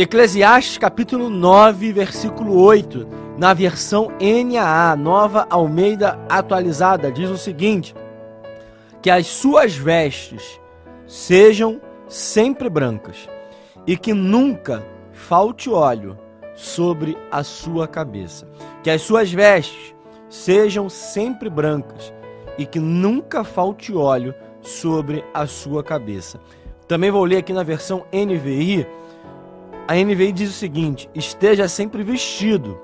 Eclesiastes capítulo 9, versículo 8, na versão NAA, nova Almeida atualizada, diz o seguinte: Que as suas vestes sejam sempre brancas e que nunca falte óleo sobre a sua cabeça. Que as suas vestes sejam sempre brancas e que nunca falte óleo sobre a sua cabeça. Também vou ler aqui na versão NVI a NVI diz o seguinte: esteja sempre vestido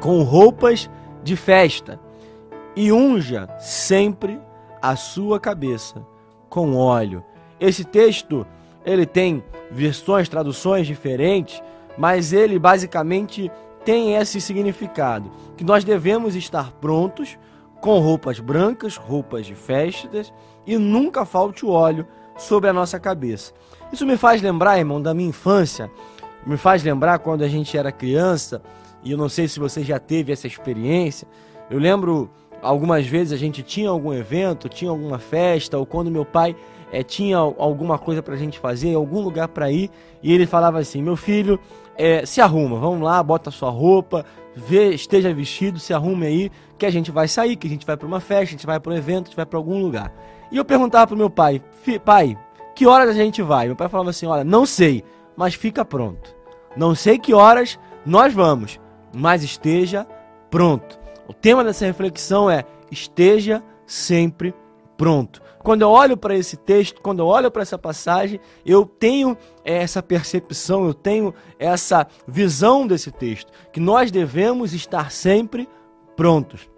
com roupas de festa e unja sempre a sua cabeça com óleo. Esse texto ele tem versões, traduções diferentes, mas ele basicamente tem esse significado que nós devemos estar prontos com roupas brancas, roupas de festas e nunca falte o óleo sobre a nossa cabeça. Isso me faz lembrar, irmão, da minha infância me faz lembrar quando a gente era criança, e eu não sei se você já teve essa experiência. Eu lembro algumas vezes a gente tinha algum evento, tinha alguma festa, ou quando meu pai é, tinha alguma coisa para a gente fazer, algum lugar para ir, e ele falava assim: Meu filho, é, se arruma, vamos lá, bota sua roupa, vê, esteja vestido, se arrume aí, que a gente vai sair, que a gente vai para uma festa, a gente vai para um evento, a gente vai para algum lugar. E eu perguntava para meu pai: Pai, que horas a gente vai? Meu pai falava assim: Olha, não sei mas fica pronto. Não sei que horas nós vamos, mas esteja pronto. O tema dessa reflexão é: esteja sempre pronto. Quando eu olho para esse texto, quando eu olho para essa passagem, eu tenho essa percepção, eu tenho essa visão desse texto, que nós devemos estar sempre prontos.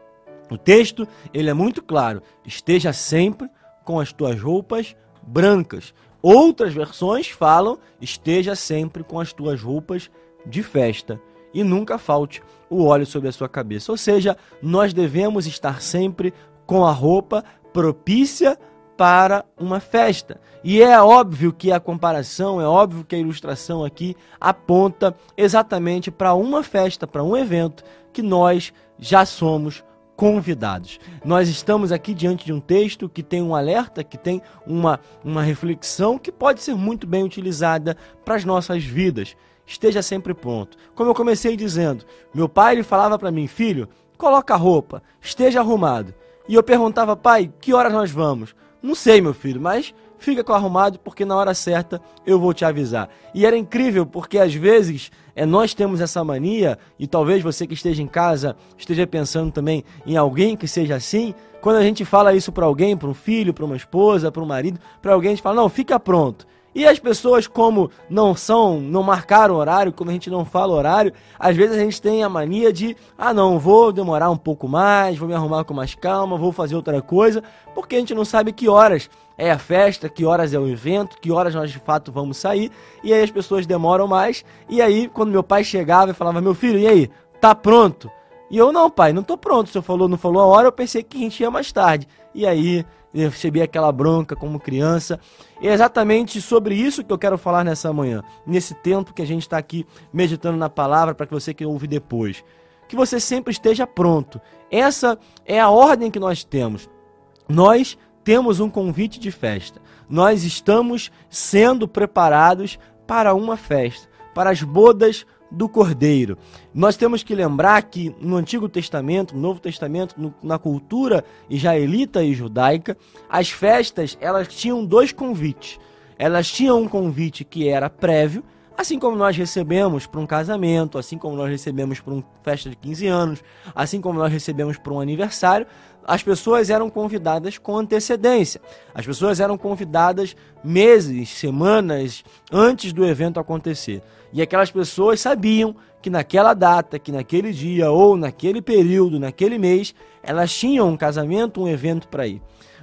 O texto, ele é muito claro: esteja sempre com as tuas roupas brancas. Outras versões falam: esteja sempre com as tuas roupas de festa e nunca falte o óleo sobre a sua cabeça. Ou seja, nós devemos estar sempre com a roupa propícia para uma festa. E é óbvio que a comparação, é óbvio que a ilustração aqui aponta exatamente para uma festa, para um evento que nós já somos convidados. Nós estamos aqui diante de um texto que tem um alerta, que tem uma, uma reflexão que pode ser muito bem utilizada para as nossas vidas. Esteja sempre pronto. Como eu comecei dizendo, meu pai ele falava para mim, filho, coloca a roupa, esteja arrumado. E eu perguntava, pai, que horas nós vamos? Não sei, meu filho, mas fica com arrumado porque na hora certa eu vou te avisar. E era incrível porque às vezes é, nós temos essa mania, e talvez você que esteja em casa esteja pensando também em alguém que seja assim. Quando a gente fala isso para alguém, para um filho, para uma esposa, para um marido, para alguém, a gente fala: não, fica pronto. E as pessoas, como não são, não marcaram horário, como a gente não fala horário, às vezes a gente tem a mania de, ah não, vou demorar um pouco mais, vou me arrumar com mais calma, vou fazer outra coisa, porque a gente não sabe que horas é a festa, que horas é o evento, que horas nós de fato vamos sair, e aí as pessoas demoram mais, e aí quando meu pai chegava e falava, meu filho, e aí, tá pronto? E eu, não pai, não tô pronto, o senhor falou, não falou a hora, eu pensei que a gente ia mais tarde. E aí eu recebi aquela bronca como criança. E é exatamente sobre isso que eu quero falar nessa manhã, nesse tempo que a gente está aqui meditando na palavra, para que você que ouve depois. Que você sempre esteja pronto. Essa é a ordem que nós temos. Nós temos um convite de festa. Nós estamos sendo preparados para uma festa, para as bodas do Cordeiro. Nós temos que lembrar que no Antigo Testamento, no Novo Testamento, no, na cultura israelita e judaica, as festas elas tinham dois convites. Elas tinham um convite que era prévio, assim como nós recebemos para um casamento, assim como nós recebemos para uma festa de 15 anos, assim como nós recebemos para um aniversário, as pessoas eram convidadas com antecedência. As pessoas eram convidadas meses, semanas antes do evento acontecer. E aquelas pessoas sabiam que naquela data, que naquele dia ou naquele período, naquele mês, elas tinham um casamento, um evento para ir.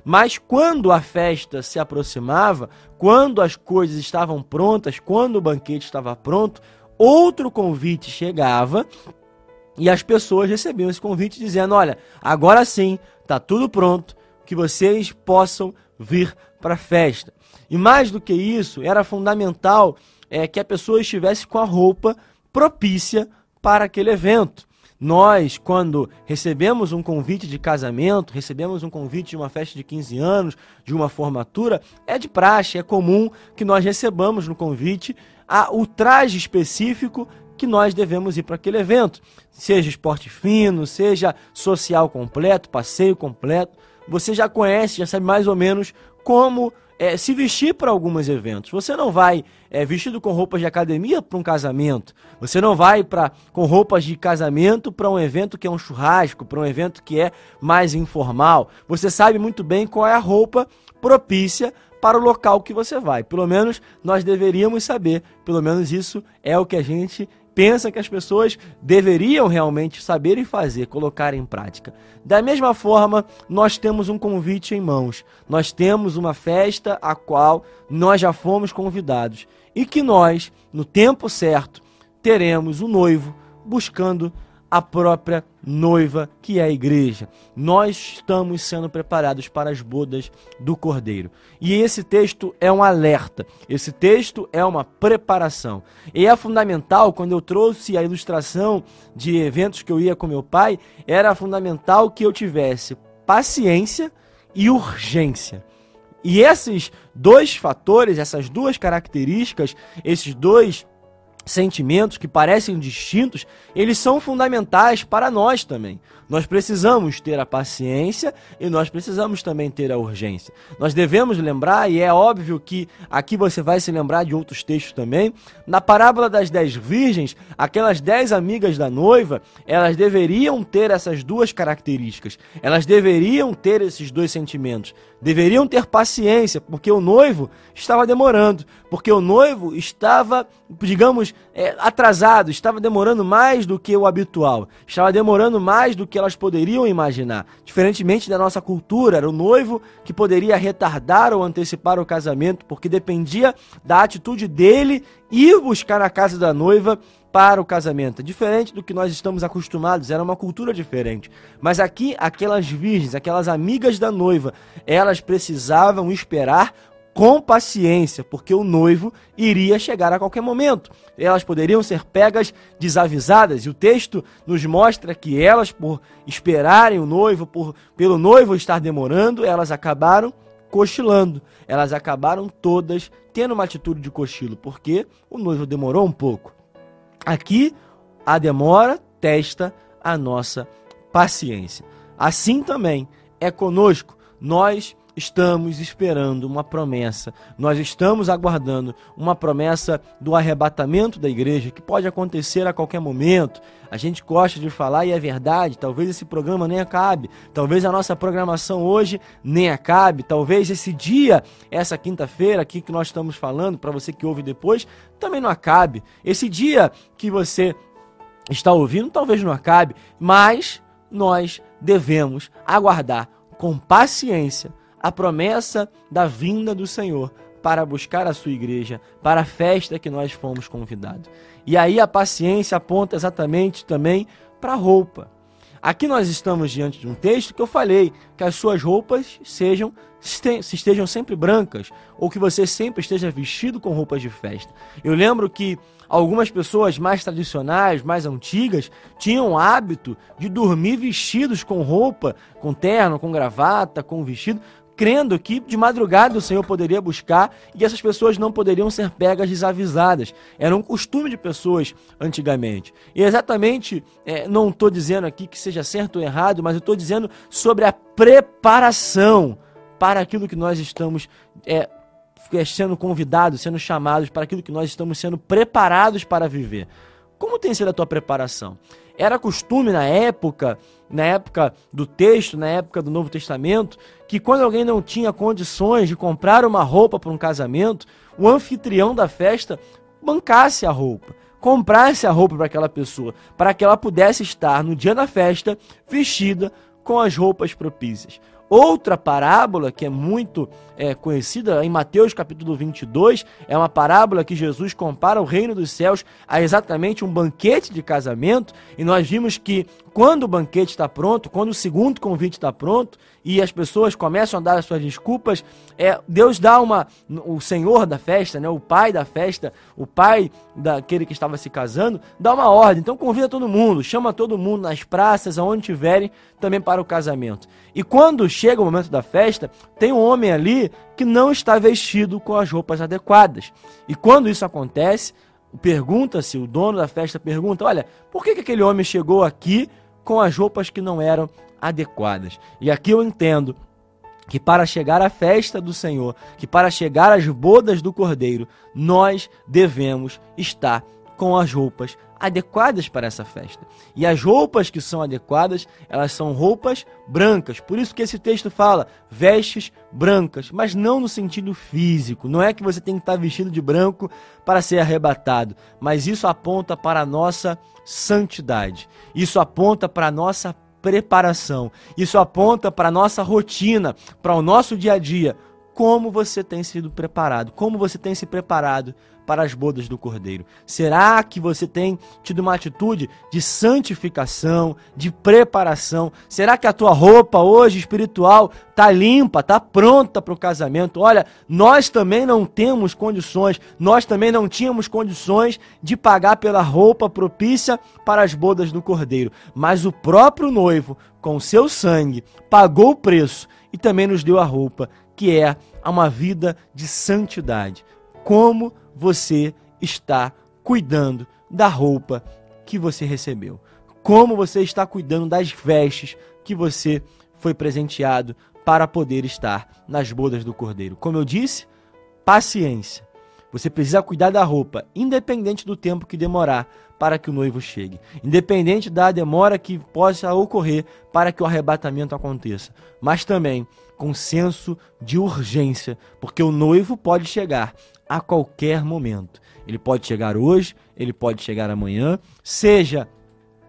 Mas quando a festa se aproximava, quando as coisas estavam prontas, quando o banquete estava pronto, outro convite chegava e as pessoas recebiam esse convite dizendo: Olha, agora sim, está tudo pronto, que vocês possam vir para a festa. E mais do que isso, era fundamental é, que a pessoa estivesse com a roupa propícia para aquele evento. Nós, quando recebemos um convite de casamento, recebemos um convite de uma festa de 15 anos, de uma formatura, é de praxe, é comum que nós recebamos no convite a, o traje específico que nós devemos ir para aquele evento. Seja esporte fino, seja social completo, passeio completo. Você já conhece, já sabe mais ou menos como é, se vestir para alguns eventos. Você não vai é, vestido com roupas de academia para um casamento. Você não vai para com roupas de casamento para um evento que é um churrasco, para um evento que é mais informal. Você sabe muito bem qual é a roupa propícia para o local que você vai. Pelo menos nós deveríamos saber. Pelo menos isso é o que a gente pensa que as pessoas deveriam realmente saber e fazer, colocar em prática. Da mesma forma, nós temos um convite em mãos. Nós temos uma festa a qual nós já fomos convidados e que nós, no tempo certo, teremos o noivo buscando a própria noiva, que é a igreja. Nós estamos sendo preparados para as bodas do Cordeiro. E esse texto é um alerta, esse texto é uma preparação. E é fundamental, quando eu trouxe a ilustração de eventos que eu ia com meu pai, era fundamental que eu tivesse paciência e urgência. E esses dois fatores, essas duas características, esses dois sentimentos que parecem distintos, eles são fundamentais para nós também. Nós precisamos ter a paciência e nós precisamos também ter a urgência. Nós devemos lembrar, e é óbvio que aqui você vai se lembrar de outros textos também, na parábola das dez virgens, aquelas dez amigas da noiva, elas deveriam ter essas duas características. Elas deveriam ter esses dois sentimentos. Deveriam ter paciência, porque o noivo estava demorando, porque o noivo estava, digamos, é, atrasado, estava demorando mais do que o habitual, estava demorando mais do que elas poderiam imaginar. Diferentemente da nossa cultura, era o noivo que poderia retardar ou antecipar o casamento, porque dependia da atitude dele ir buscar na casa da noiva para o casamento. Diferente do que nós estamos acostumados, era uma cultura diferente. Mas aqui, aquelas virgens, aquelas amigas da noiva, elas precisavam esperar com paciência, porque o noivo iria chegar a qualquer momento. Elas poderiam ser pegas desavisadas, e o texto nos mostra que elas, por esperarem o noivo, por pelo noivo estar demorando, elas acabaram cochilando. Elas acabaram todas tendo uma atitude de cochilo, porque o noivo demorou um pouco. Aqui, a demora testa a nossa paciência. Assim também é conosco. Nós estamos esperando uma promessa, nós estamos aguardando uma promessa do arrebatamento da igreja, que pode acontecer a qualquer momento. A gente gosta de falar e é verdade, talvez esse programa nem acabe, talvez a nossa programação hoje nem acabe, talvez esse dia, essa quinta-feira aqui que nós estamos falando, para você que ouve depois, também não acabe. Esse dia que você está ouvindo talvez não acabe, mas nós devemos aguardar com paciência a promessa da vinda do Senhor para buscar a sua igreja, para a festa que nós fomos convidados. E aí a paciência aponta exatamente também para a roupa. Aqui nós estamos diante de um texto que eu falei que as suas roupas sejam se estejam sempre brancas ou que você sempre esteja vestido com roupas de festa. Eu lembro que algumas pessoas mais tradicionais, mais antigas, tinham o hábito de dormir vestidos com roupa, com terno, com gravata, com vestido, crendo que de madrugada o Senhor poderia buscar e essas pessoas não poderiam ser pegas desavisadas. Era um costume de pessoas antigamente. E exatamente, é, não estou dizendo aqui que seja certo ou errado, mas eu estou dizendo sobre a preparação para aquilo que nós estamos é, é, sendo convidados, sendo chamados, para aquilo que nós estamos sendo preparados para viver. Como tem sido a tua preparação? Era costume na época, na época do texto, na época do Novo Testamento, que quando alguém não tinha condições de comprar uma roupa para um casamento, o anfitrião da festa bancasse a roupa, comprasse a roupa para aquela pessoa, para que ela pudesse estar no dia da festa vestida com as roupas propícias. Outra parábola que é muito é, conhecida em Mateus capítulo 22 é uma parábola que Jesus compara o reino dos céus a exatamente um banquete de casamento. E nós vimos que quando o banquete está pronto, quando o segundo convite está pronto e as pessoas começam a dar as suas desculpas, é, Deus dá uma. O Senhor da festa, né, o pai da festa, o pai daquele que estava se casando, dá uma ordem. Então convida todo mundo, chama todo mundo nas praças, aonde tiverem, também para o casamento. E quando chega o momento da festa, tem um homem ali que não está vestido com as roupas adequadas. E quando isso acontece, pergunta-se, o dono da festa pergunta: olha, por que, que aquele homem chegou aqui com as roupas que não eram adequadas? E aqui eu entendo que para chegar à festa do Senhor, que para chegar às bodas do Cordeiro, nós devemos estar com as roupas adequadas para essa festa. E as roupas que são adequadas, elas são roupas brancas. Por isso que esse texto fala vestes brancas, mas não no sentido físico. Não é que você tem que estar vestido de branco para ser arrebatado, mas isso aponta para a nossa santidade. Isso aponta para a nossa preparação. Isso aponta para a nossa rotina, para o nosso dia a dia. Como você tem sido preparado? Como você tem se preparado para as bodas do Cordeiro? Será que você tem tido uma atitude de santificação, de preparação? Será que a tua roupa hoje espiritual tá limpa, tá pronta para o casamento? Olha, nós também não temos condições, nós também não tínhamos condições de pagar pela roupa propícia para as bodas do Cordeiro, mas o próprio noivo, com seu sangue, pagou o preço e também nos deu a roupa, que é uma vida de santidade. Como você está cuidando da roupa que você recebeu? Como você está cuidando das vestes que você foi presenteado para poder estar nas bodas do Cordeiro? Como eu disse, paciência. Você precisa cuidar da roupa, independente do tempo que demorar para que o noivo chegue, independente da demora que possa ocorrer para que o arrebatamento aconteça, mas também com senso de urgência, porque o noivo pode chegar a qualquer momento. Ele pode chegar hoje, ele pode chegar amanhã, seja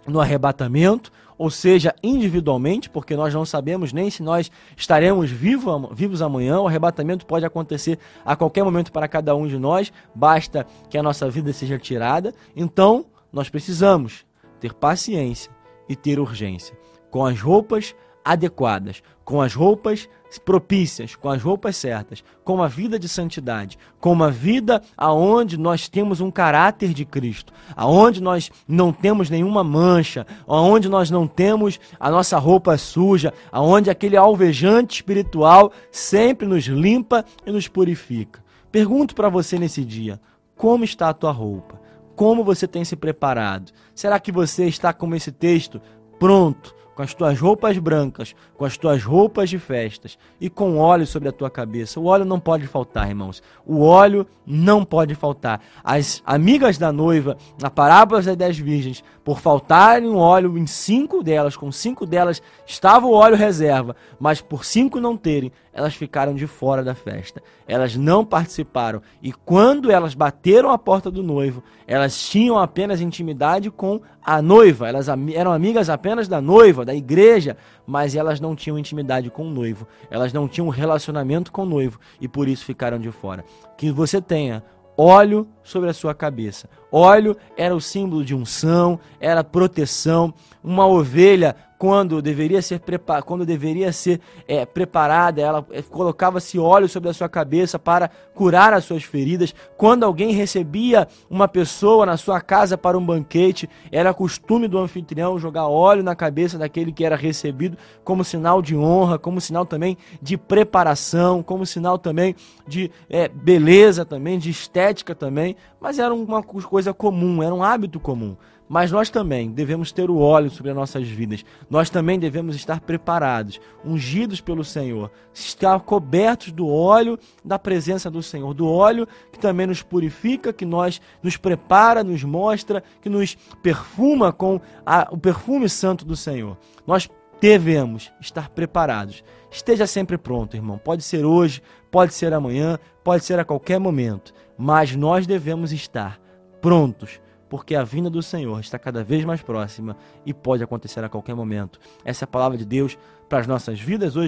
no arrebatamento, ou seja, individualmente, porque nós não sabemos nem se nós estaremos vivo, vivos amanhã. O arrebatamento pode acontecer a qualquer momento para cada um de nós, basta que a nossa vida seja tirada. Então, nós precisamos ter paciência e ter urgência com as roupas adequadas, com as roupas propícias, com as roupas certas, com uma vida de santidade, com uma vida aonde nós temos um caráter de Cristo, aonde nós não temos nenhuma mancha, aonde nós não temos a nossa roupa suja, aonde aquele alvejante espiritual sempre nos limpa e nos purifica. Pergunto para você nesse dia, como está a tua roupa? Como você tem se preparado? Será que você está como esse texto pronto com as tuas roupas brancas, com as tuas roupas de festas e com óleo sobre a tua cabeça. O óleo não pode faltar, irmãos. O óleo não pode faltar. As amigas da noiva, na parábola das dez virgens, por faltarem óleo em cinco delas, com cinco delas estava o óleo reserva, mas por cinco não terem, elas ficaram de fora da festa. Elas não participaram. E quando elas bateram a porta do noivo, elas tinham apenas intimidade com a noiva. Elas eram amigas apenas da noiva, da igreja, mas elas não tinham intimidade com o noivo. Elas não tinham relacionamento com o noivo e por isso ficaram de fora. Que você tenha óleo sobre a sua cabeça. Óleo era o símbolo de unção, era proteção. Uma ovelha quando deveria ser, prepar, quando deveria ser é, preparada, ela é, colocava-se óleo sobre a sua cabeça para curar as suas feridas. Quando alguém recebia uma pessoa na sua casa para um banquete, era costume do anfitrião jogar óleo na cabeça daquele que era recebido, como sinal de honra, como sinal também de preparação, como sinal também de é, beleza também, de estética também. Mas era uma coisa comum, era um hábito comum. Mas nós também devemos ter o óleo sobre as nossas vidas. Nós também devemos estar preparados, ungidos pelo Senhor, estar cobertos do óleo da presença do Senhor, do óleo que também nos purifica, que nós nos prepara, nos mostra, que nos perfuma com a, o perfume santo do Senhor. Nós devemos estar preparados. Esteja sempre pronto, irmão. Pode ser hoje, pode ser amanhã, pode ser a qualquer momento, mas nós devemos estar prontos porque a vinda do Senhor está cada vez mais próxima e pode acontecer a qualquer momento. Essa é a palavra de Deus para as nossas vidas hoje.